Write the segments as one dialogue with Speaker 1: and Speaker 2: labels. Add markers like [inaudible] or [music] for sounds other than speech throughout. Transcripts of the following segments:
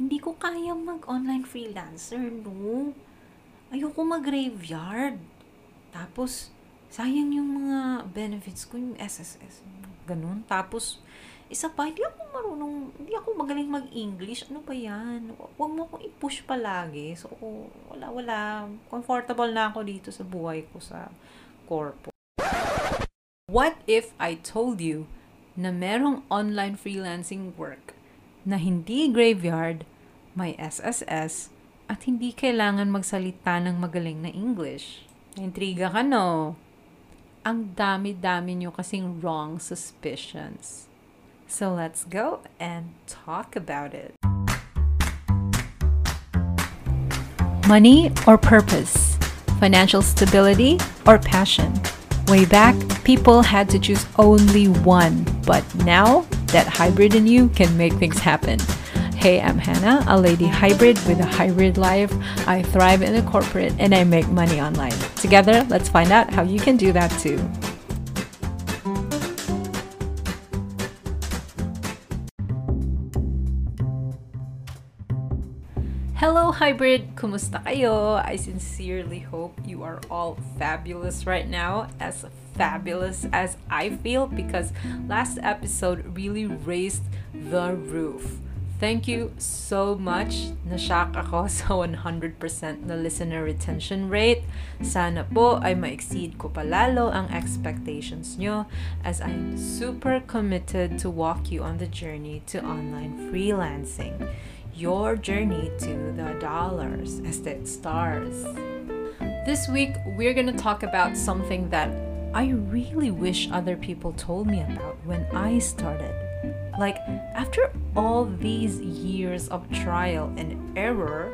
Speaker 1: hindi ko kaya mag-online freelancer, no? Ayoko mag-graveyard. Tapos, sayang yung mga benefits ko, yung SSS. Ganun. Tapos, isa pa, hindi ako marunong, hindi ako magaling mag-English. Ano ba yan? Huwag mo akong i-push palagi. So, wala, wala. Comfortable na ako dito sa buhay ko sa corpo. What if I told you na merong online freelancing work na hindi graveyard, may SSS, at hindi kailangan magsalita ng magaling na English? Intriga ka, no? Ang dami-dami nyo kasing wrong suspicions. So let's go and talk about it. Money or purpose? Financial stability or passion? Way back, people had to choose only one, but now that hybrid in you can make things happen. Hey, I'm Hannah, a lady hybrid with a hybrid life. I thrive in the corporate and I make money online. Together, let's find out how you can do that too. Hello, hybrid! Kumusta kayo? I sincerely hope you are all fabulous right now, as fabulous as I feel, because last episode really raised the roof. Thank you so much. Nashock ako [laughs] sa 100% na listener retention rate. Sana po ay ma-exceed ko palalo ang expectations nyo as I'm super committed to walk you on the journey to online freelancing your journey to the dollars as it stars. This week, we're going to talk about something that I really wish other people told me about when I started. Like, after all these years of trial and error,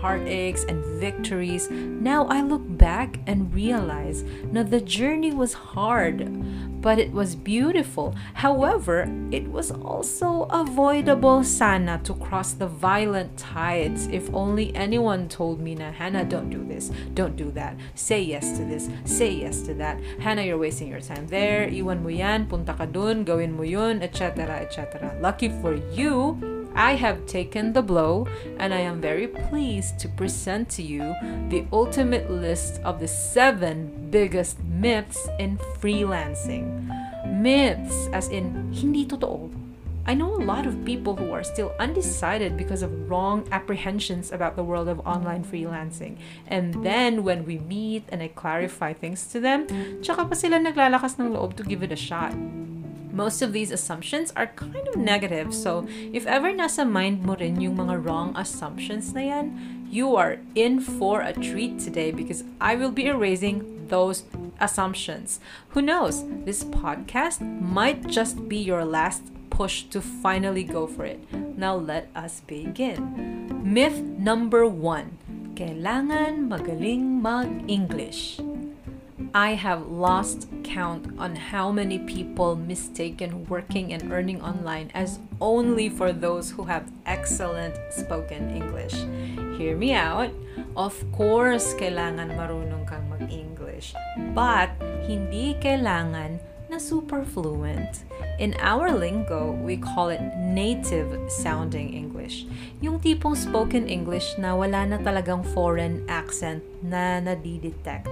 Speaker 1: heartaches and victories, now I look back and realize that the journey was hard, but it was beautiful. However, it was also avoidable sana to cross the violent tides if only anyone told me na Hannah don't do this, don't do that. Say yes to this, say yes to that. Hannah, you're wasting your time there. Iwan mo yan, punta ka dun, gawin mo yun, etc. etc. Lucky for you, I have taken the blow and I am very pleased to present to you the ultimate list of the seven biggest myths in freelancing. Myths, as in, hindi totoo. I know a lot of people who are still undecided because of wrong apprehensions about the world of online freelancing. And then when we meet and I clarify things to them, tsaka pa sila naglalakas ng loob to give it a shot. Most of these assumptions are kind of negative. So, if ever nasa mind mo rin yung mga wrong assumptions na yan, you are in for a treat today because I will be erasing those assumptions. Who knows? This podcast might just be your last push to finally go for it. Now let us begin. Myth number one. Kailangan magaling mag-English. I have lost count on how many people mistaken working and earning online as only for those who have excellent spoken English. Hear me out. Of course, kailangan marunong kang mag-English. But, hindi kailangan na super fluent. In our lingo, we call it native sounding English. Yung tipong spoken English na wala na talagang foreign accent na nadidetect.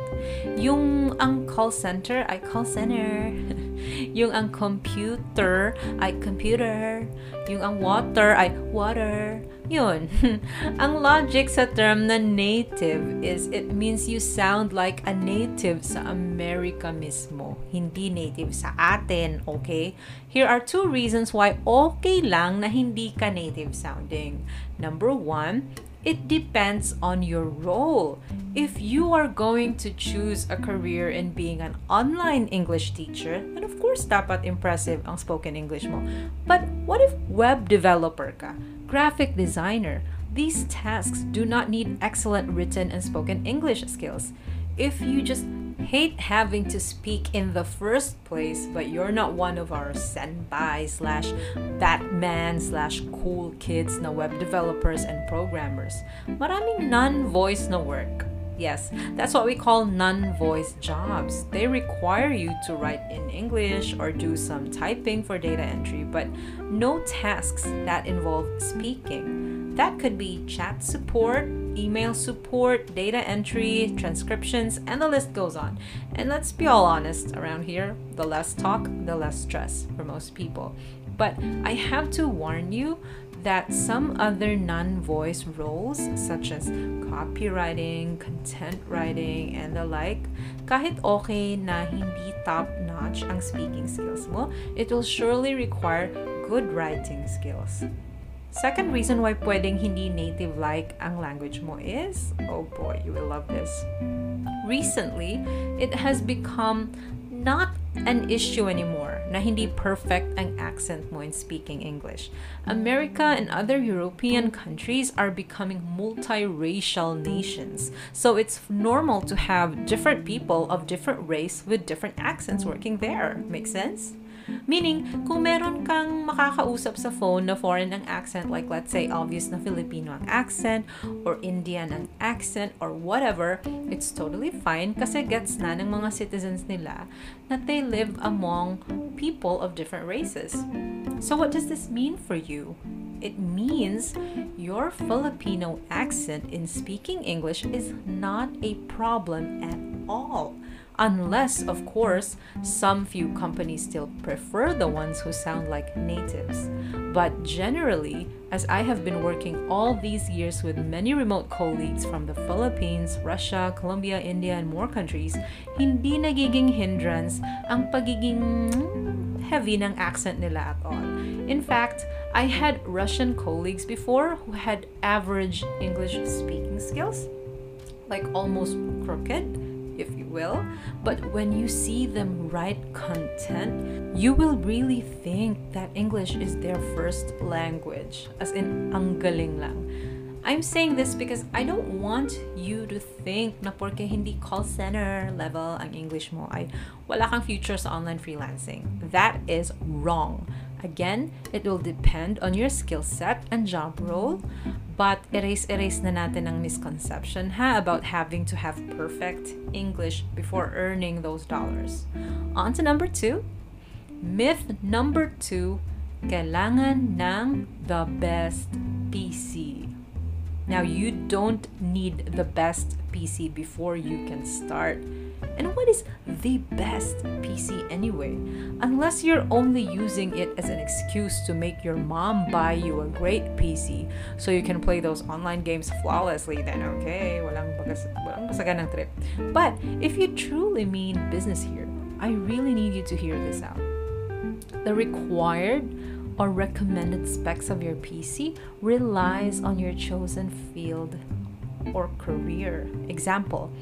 Speaker 1: Yung ang call center ay call center. [laughs] yung ang computer ay computer. Yung ang water ay water. Yun. [laughs] ang logic sa term na native is it means you sound like a native sa America mismo. Hindi native sa atin, okay? Here are two reasons why okay lang na hindi ka native sounding. Number one, it depends on your role. If you are going to choose a career in being an online English teacher, then of course dapat impressive ang spoken English mo. But what if web developer ka? graphic designer, these tasks do not need excellent written and spoken English skills. If you just hate having to speak in the first place, but you're not one of our senpai slash Batman slash cool kids na web developers and programmers, maraming non-voice na work. Yes, that's what we call non voice jobs. They require you to write in English or do some typing for data entry, but no tasks that involve speaking. That could be chat support, email support, data entry, transcriptions, and the list goes on. And let's be all honest around here the less talk, the less stress for most people. But I have to warn you that some other non voice roles, such as copywriting, content writing, and the like, kahit okay na hindi top notch ang speaking skills mo, it will surely require good writing skills. Second reason why pwedeng hindi native-like ang language mo is, oh boy, you will love this. Recently, it has become not an issue anymore na hindi perfect ang accent mo in speaking English. America and other European countries are becoming multiracial nations. So it's normal to have different people of different race with different accents working there. Make sense? Meaning, kung meron kang makakausap sa phone na foreign ang accent, like let's say obvious na Filipino ang accent, or Indian ang accent, or whatever, it's totally fine kasi gets na ng mga citizens nila that they live among people of different races. So what does this mean for you? It means your Filipino accent in speaking English is not a problem at all unless, of course, some few companies still prefer the ones who sound like natives. But generally, as I have been working all these years with many remote colleagues from the Philippines, Russia, Colombia, India, and more countries, hindi nagiging hindrance ang pagiging hmm, heavy ng accent nila at all. In fact, I had Russian colleagues before who had average English speaking skills, like almost crooked if you will. But when you see them write content, you will really think that English is their first language, as in ang galing lang. I'm saying this because I don't want you to think na porque hindi call center level ang English mo ay wala kang future sa online freelancing. That is wrong. Again, it will depend on your skill set and job role, but erase-erase na natin ang misconception ha about having to have perfect English before earning those dollars. On to number two. Myth number two, kailangan ng the best PC. Now, you don't need the best PC before you can start. And what is the best PC anyway? Unless you're only using it as an excuse to make your mom buy you a great PC so you can play those online games flawlessly, then okay, walang, bagas, walang basagan ng trip. But if you truly mean business here, I really need you to hear this out. The required or recommended specs of your PC relies on your chosen field or career. Example,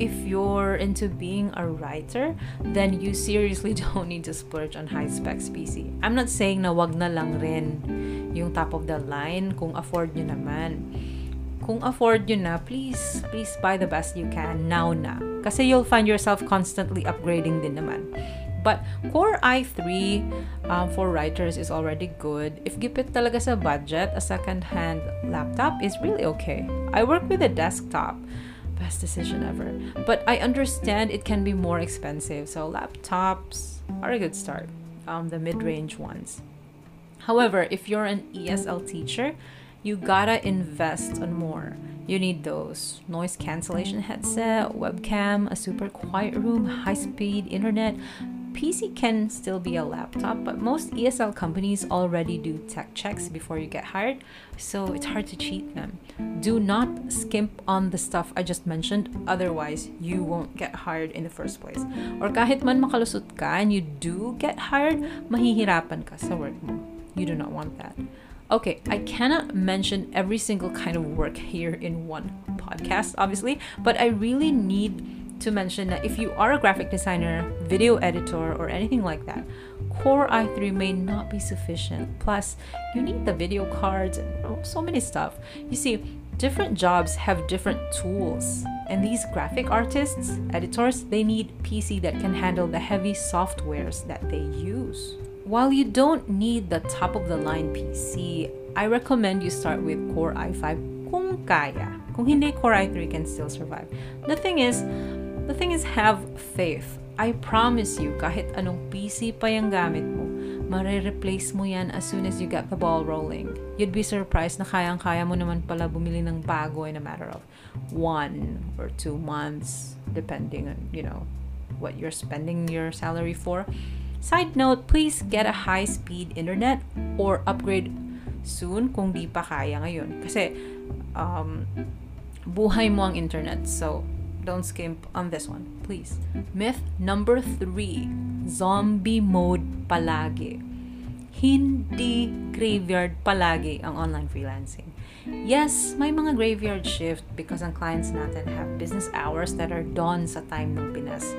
Speaker 1: if you're into being a writer, then you seriously [laughs] don't need to splurge on high specs PC. I'm not saying na wag na lang rin yung top of the line kung afford nyo naman. Kung afford nyo na, please, please buy the best you can now na. Kasi you'll find yourself constantly upgrading din naman. But Core i3 um, for writers is already good. If gipit talaga sa budget, a second-hand laptop is really okay. I work with a desktop. Best decision ever. But I understand it can be more expensive, so laptops are a good start. Um, the mid-range ones. However, if you're an ESL teacher, you gotta invest on more. You need those noise cancellation headset, webcam, a super quiet room, high speed internet, PC can still be a laptop, but most ESL companies already do tech checks before you get hired, so it's hard to cheat them. Do not skimp on the stuff I just mentioned, otherwise you won't get hired in the first place. Or kahit man makalusot ka and you do get hired, mahihirapan ka sa work mo. You do not want that. Okay, I cannot mention every single kind of work here in one podcast, obviously, but I really need to mention that if you are a graphic designer, video editor, or anything like that, Core i3 may not be sufficient. Plus, you need the video cards and so many stuff. You see, different jobs have different tools. And these graphic artists, editors, they need PC that can handle the heavy softwares that they use. While you don't need the top of the line PC, I recommend you start with Core i5 kung kaya. Kung hindi, Core i3 can still survive. The thing is, the thing is have faith. I promise you, kahit anong PC pa yung gamit mo, mare-replace mo yan as soon as you get the ball rolling. You'd be surprised na kayang-kaya mo naman pala bumili ng bago in a matter of one or two months, depending on, you know, what you're spending your salary for. Side note, please get a high-speed internet or upgrade soon kung di pa kaya ngayon. Kasi, um, buhay mo ang internet. So, don't skimp on this one, please. Myth number three, zombie mode palagi. Hindi graveyard palagi ang online freelancing. Yes, may mga graveyard shift because ang clients natin have business hours that are dawn sa time ng Pinas.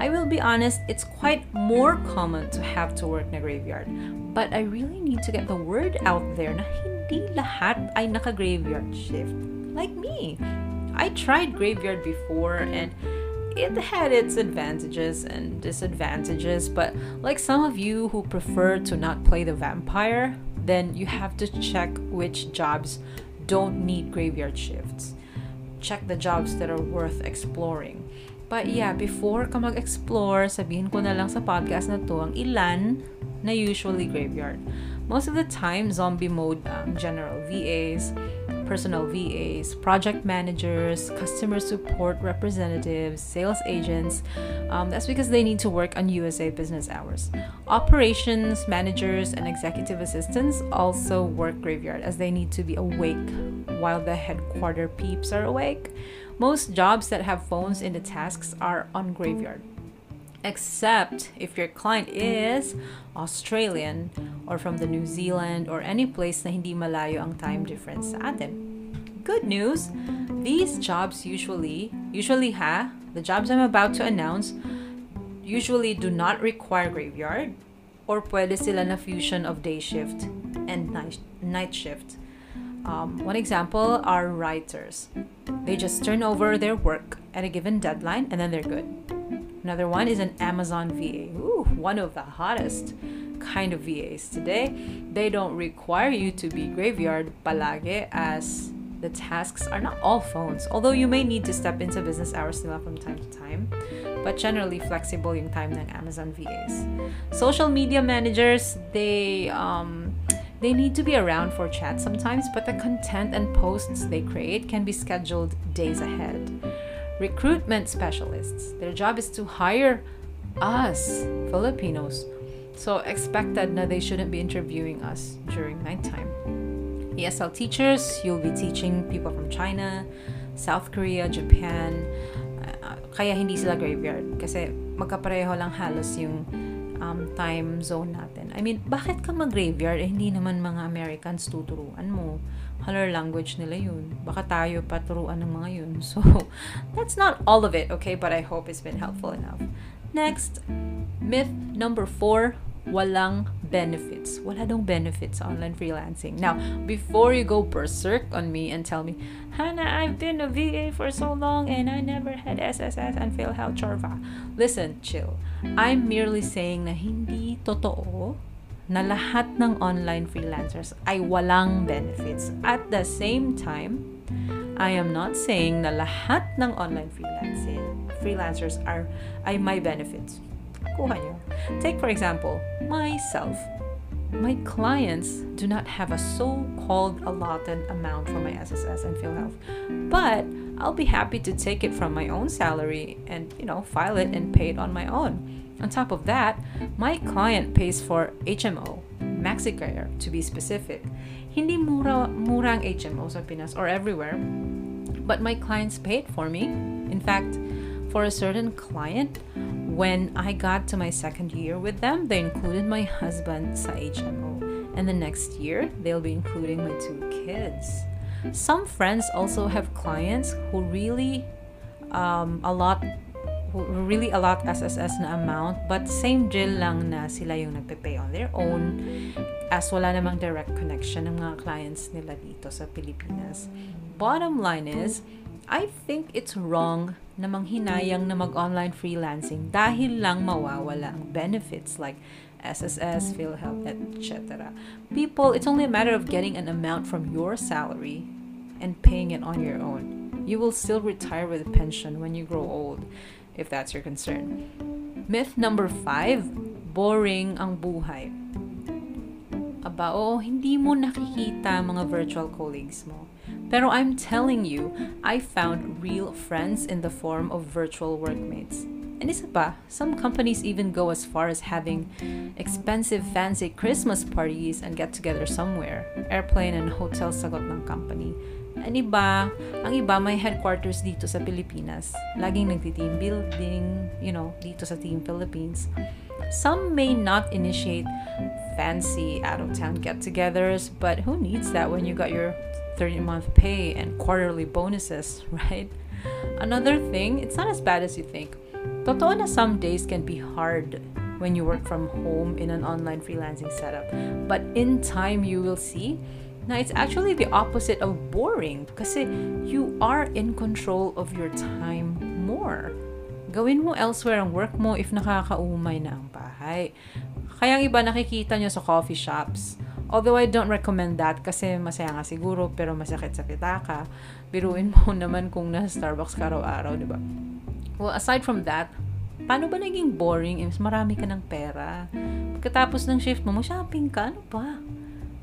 Speaker 1: I will be honest, it's quite more common to have to work na graveyard. But I really need to get the word out there na hindi lahat ay naka-graveyard shift. Like me. I tried graveyard before and it had its advantages and disadvantages, but like some of you who prefer to not play the vampire, then you have to check which jobs don't need graveyard shifts. Check the jobs that are worth exploring. But yeah, before ka mag-explore, sabihin ko na lang sa podcast na to ang ilan na usually graveyard. Most of the time, zombie mode um, general VAs, personal VAs, project managers, customer support representatives, sales agents. Um, that's because they need to work on USA business hours. Operations managers and executive assistants also work graveyard as they need to be awake while the headquarter peeps are awake. Most jobs that have phones in the tasks are on graveyard. Except if your client is Australian or from the New Zealand or any place na hindi malayo ang time difference sa atin. Good news, these jobs usually, usually ha, the jobs I'm about to announce usually do not require graveyard or pwede sila na fusion of day shift and night, night shift. Um, one example are writers. They just turn over their work at a given deadline and then they're good. Another one is an Amazon VA. Ooh, one of the hottest kind of VAs today. They don't require you to be graveyard palage as the tasks are not all phones. Although you may need to step into business hours from time to time, but generally flexible yung time ng Amazon VAs. Social media managers, they um they need to be around for chat sometimes, but the content and posts they create can be scheduled days ahead recruitment specialists. Their job is to hire us, Filipinos. So expected na they shouldn't be interviewing us during nighttime. ESL teachers, you'll be teaching people from China, South Korea, Japan. Uh, kaya hindi sila graveyard kasi magkapareho lang halos yung um, time zone natin. I mean, bakit ka mag-graveyard? Eh, hindi naman mga Americans tuturuan mo color language nila yun. Baka tayo paturuan ng mga yun. So, [laughs] that's not all of it, okay? But I hope it's been helpful enough. Next, myth number four, walang benefits. Wala dong benefits online freelancing. Now, before you go berserk on me and tell me, Hannah, I've been a VA for so long and I never had SSS and PhilHealth Chorva. Listen, chill. I'm merely saying na hindi totoo na lahat ng online freelancers ay walang benefits. At the same time, I am not saying na lahat ng online freelancers are ay may benefits. Kuha nyo. Take for example, myself. My clients do not have a so-called allotted amount for my SSS and PhilHealth, but I'll be happy to take it from my own salary and you know file it and pay it on my own. On top of that, my client pays for HMO, MaxiCare to be specific. Hindi mura murang HMO sa Pinas or everywhere, but my clients paid for me. In fact, for a certain client, when I got to my second year with them, they included my husband sa HMO. And the next year, they'll be including my two kids. Some friends also have clients who really um, a lot really a lot SSS na amount but same drill lang na sila yung nagpe-pay on their own as wala namang direct connection ng mga clients nila dito sa Pilipinas. Bottom line is, I think it's wrong na manghinayang na mag-online freelancing dahil lang mawawala ang benefits like SSS, PhilHealth, etc. People, it's only a matter of getting an amount from your salary and paying it on your own. You will still retire with a pension when you grow old, if that's your concern. Myth number five, boring ang buhay. Aba, oh, hindi mo nakikita mga virtual colleagues mo. Pero I'm telling you, I found real friends in the form of virtual workmates. And isa pa, some companies even go as far as having expensive fancy Christmas parties and get together somewhere. Airplane and hotel sagot ng company. Ang iba, ang iba may headquarters dito sa Pilipinas. Laging nagti-team building, you know, dito sa Team Philippines. Some may not initiate fancy out-of-town get-togethers, but who needs that when you got your 30-month pay and quarterly bonuses, [laughs] right? Another thing, it's not as bad as you think. Totoo na some days can be hard when you work from home in an online freelancing setup. But in time, you will see na it's actually the opposite of boring kasi you are in control of your time more. Gawin mo elsewhere ang work mo if nakakaumay na ang bahay. Kaya ang iba nakikita nyo sa coffee shops. Although I don't recommend that kasi masaya nga siguro pero masakit sa pitaka. Biruin mo [laughs] naman kung nasa Starbucks ka araw-araw, di ba? Well, aside from that, paano ba naging boring if marami ka ng pera? Pagkatapos ng shift mo, mag-shopping ka, ano ba?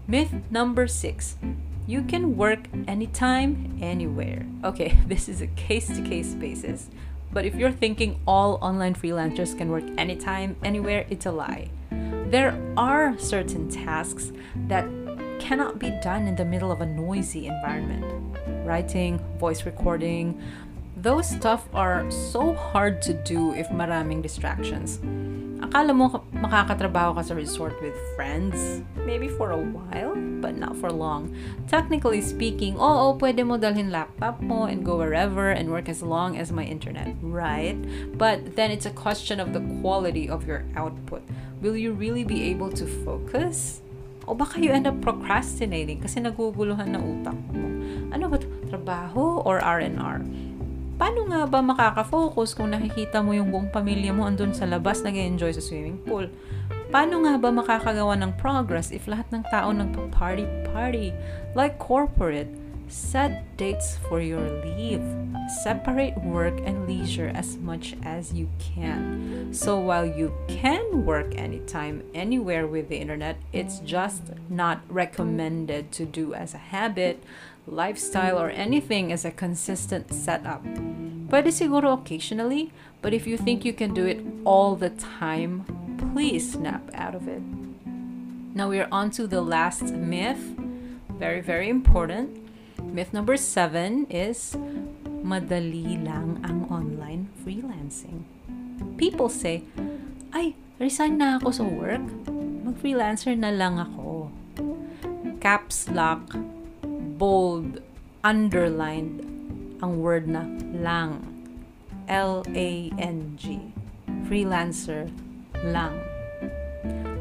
Speaker 1: Myth number six. You can work anytime, anywhere. Okay, [laughs] this is a case-to-case basis. But if you're thinking all online freelancers can work anytime, anywhere, it's a lie. There are certain tasks that cannot be done in the middle of a noisy environment. Writing, voice recording, those stuff are so hard to do if maraming distractions. Akala mo makakatrabaho ka sa resort with friends, maybe for a while, but not for long. Technically speaking, oo, pwede mo dalhin laptop mo and go wherever and work as long as my internet, right? But then it's a question of the quality of your output. Will you really be able to focus? O baka you end up procrastinating kasi naguguluhan na utak mo. Ano ba to? Trabaho or R&R? Paano nga ba makaka-focus kung nakikita mo yung buong pamilya mo andun sa labas nag enjoy sa swimming pool? Paano nga ba makakagawa ng progress if lahat ng tao nagpa-party-party? Like corporate, set dates for your leave. Separate work and leisure as much as you can. So while you can work anytime, anywhere with the internet, it's just not recommended to do as a habit lifestyle, or anything as a consistent setup. Pwede siguro occasionally, but if you think you can do it all the time, please snap out of it. Now we are on to the last myth. Very, very important. Myth number seven is madali lang ang online freelancing. People say, ay, resign na ako sa work. Mag-freelancer na lang ako. Caps lock bold, underlined ang word na lang. L-A-N-G. Freelancer lang.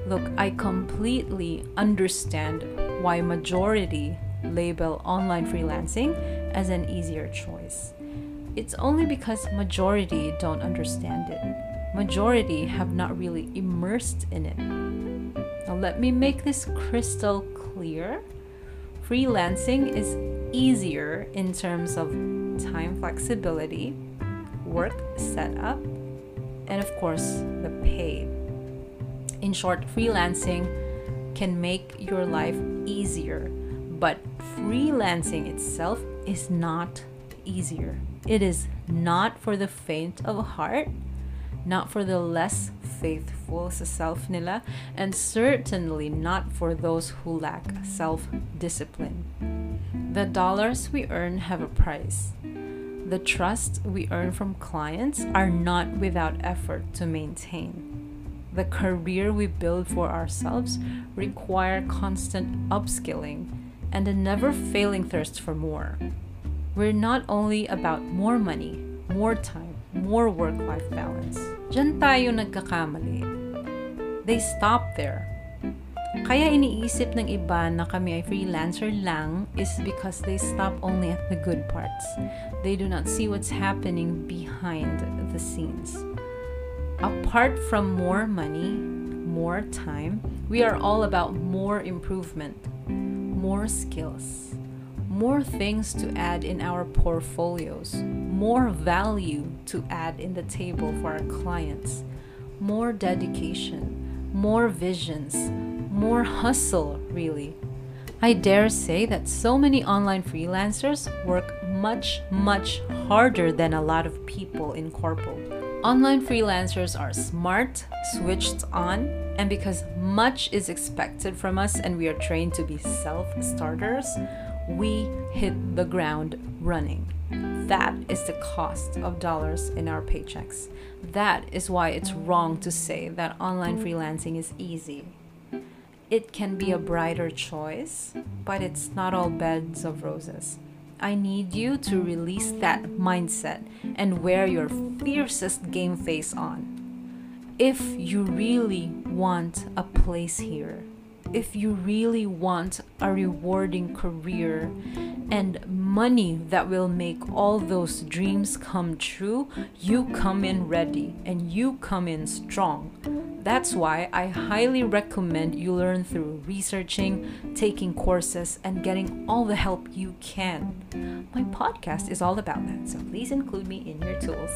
Speaker 1: Look, I completely understand why majority label online freelancing as an easier choice. It's only because majority don't understand it. Majority have not really immersed in it. Now let me make this crystal clear freelancing is easier in terms of time flexibility, work setup, and of course, the pay. In short, freelancing can make your life easier, but freelancing itself is not easier. It is not for the faint of heart not for the less faithful sa self nila, and certainly not for those who lack self-discipline. The dollars we earn have a price. The trust we earn from clients are not without effort to maintain. The career we build for ourselves require constant upskilling and a never failing thirst for more. We're not only about more money, more time, more work-life balance. Diyan tayo nagkakamali. They stop there. Kaya iniisip ng iba na kami ay freelancer lang is because they stop only at the good parts. They do not see what's happening behind the scenes. Apart from more money, more time, we are all about more improvement, more skills, more things to add in our portfolios, more value to add in the table for our clients, more dedication, more visions, more hustle, really. I dare say that so many online freelancers work much, much harder than a lot of people in corporate. Online freelancers are smart, switched on, and because much is expected from us and we are trained to be self starters, we hit the ground running. That is the cost of dollars in our paychecks. That is why it's wrong to say that online freelancing is easy. It can be a brighter choice, but it's not all beds of roses. I need you to release that mindset and wear your fiercest game face on. If you really want a place here, if you really want a rewarding career and money that will make all those dreams come true, you come in ready and you come in strong. That's why I highly recommend you learn through researching, taking courses, and getting all the help you can. My podcast is all about that, so please include me in your tools.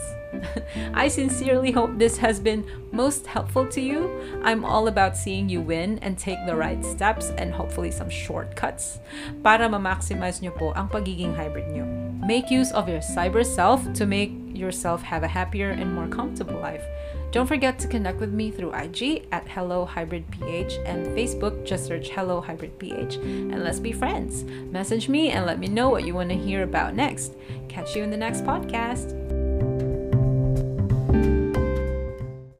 Speaker 1: [laughs] I sincerely hope this has been most helpful to you. I'm all about seeing you win and take the right steps and hopefully some shortcuts para ma-maximize nyo po ang pagiging hybrid nyo. Make use of your cyber self to make yourself have a happier and more comfortable life. Don't forget to connect with me through IG at Hello Hybrid PH and Facebook, just search Hello Hybrid PH and let's be friends. Message me and let me know what you want to hear about next. Catch you in the next podcast.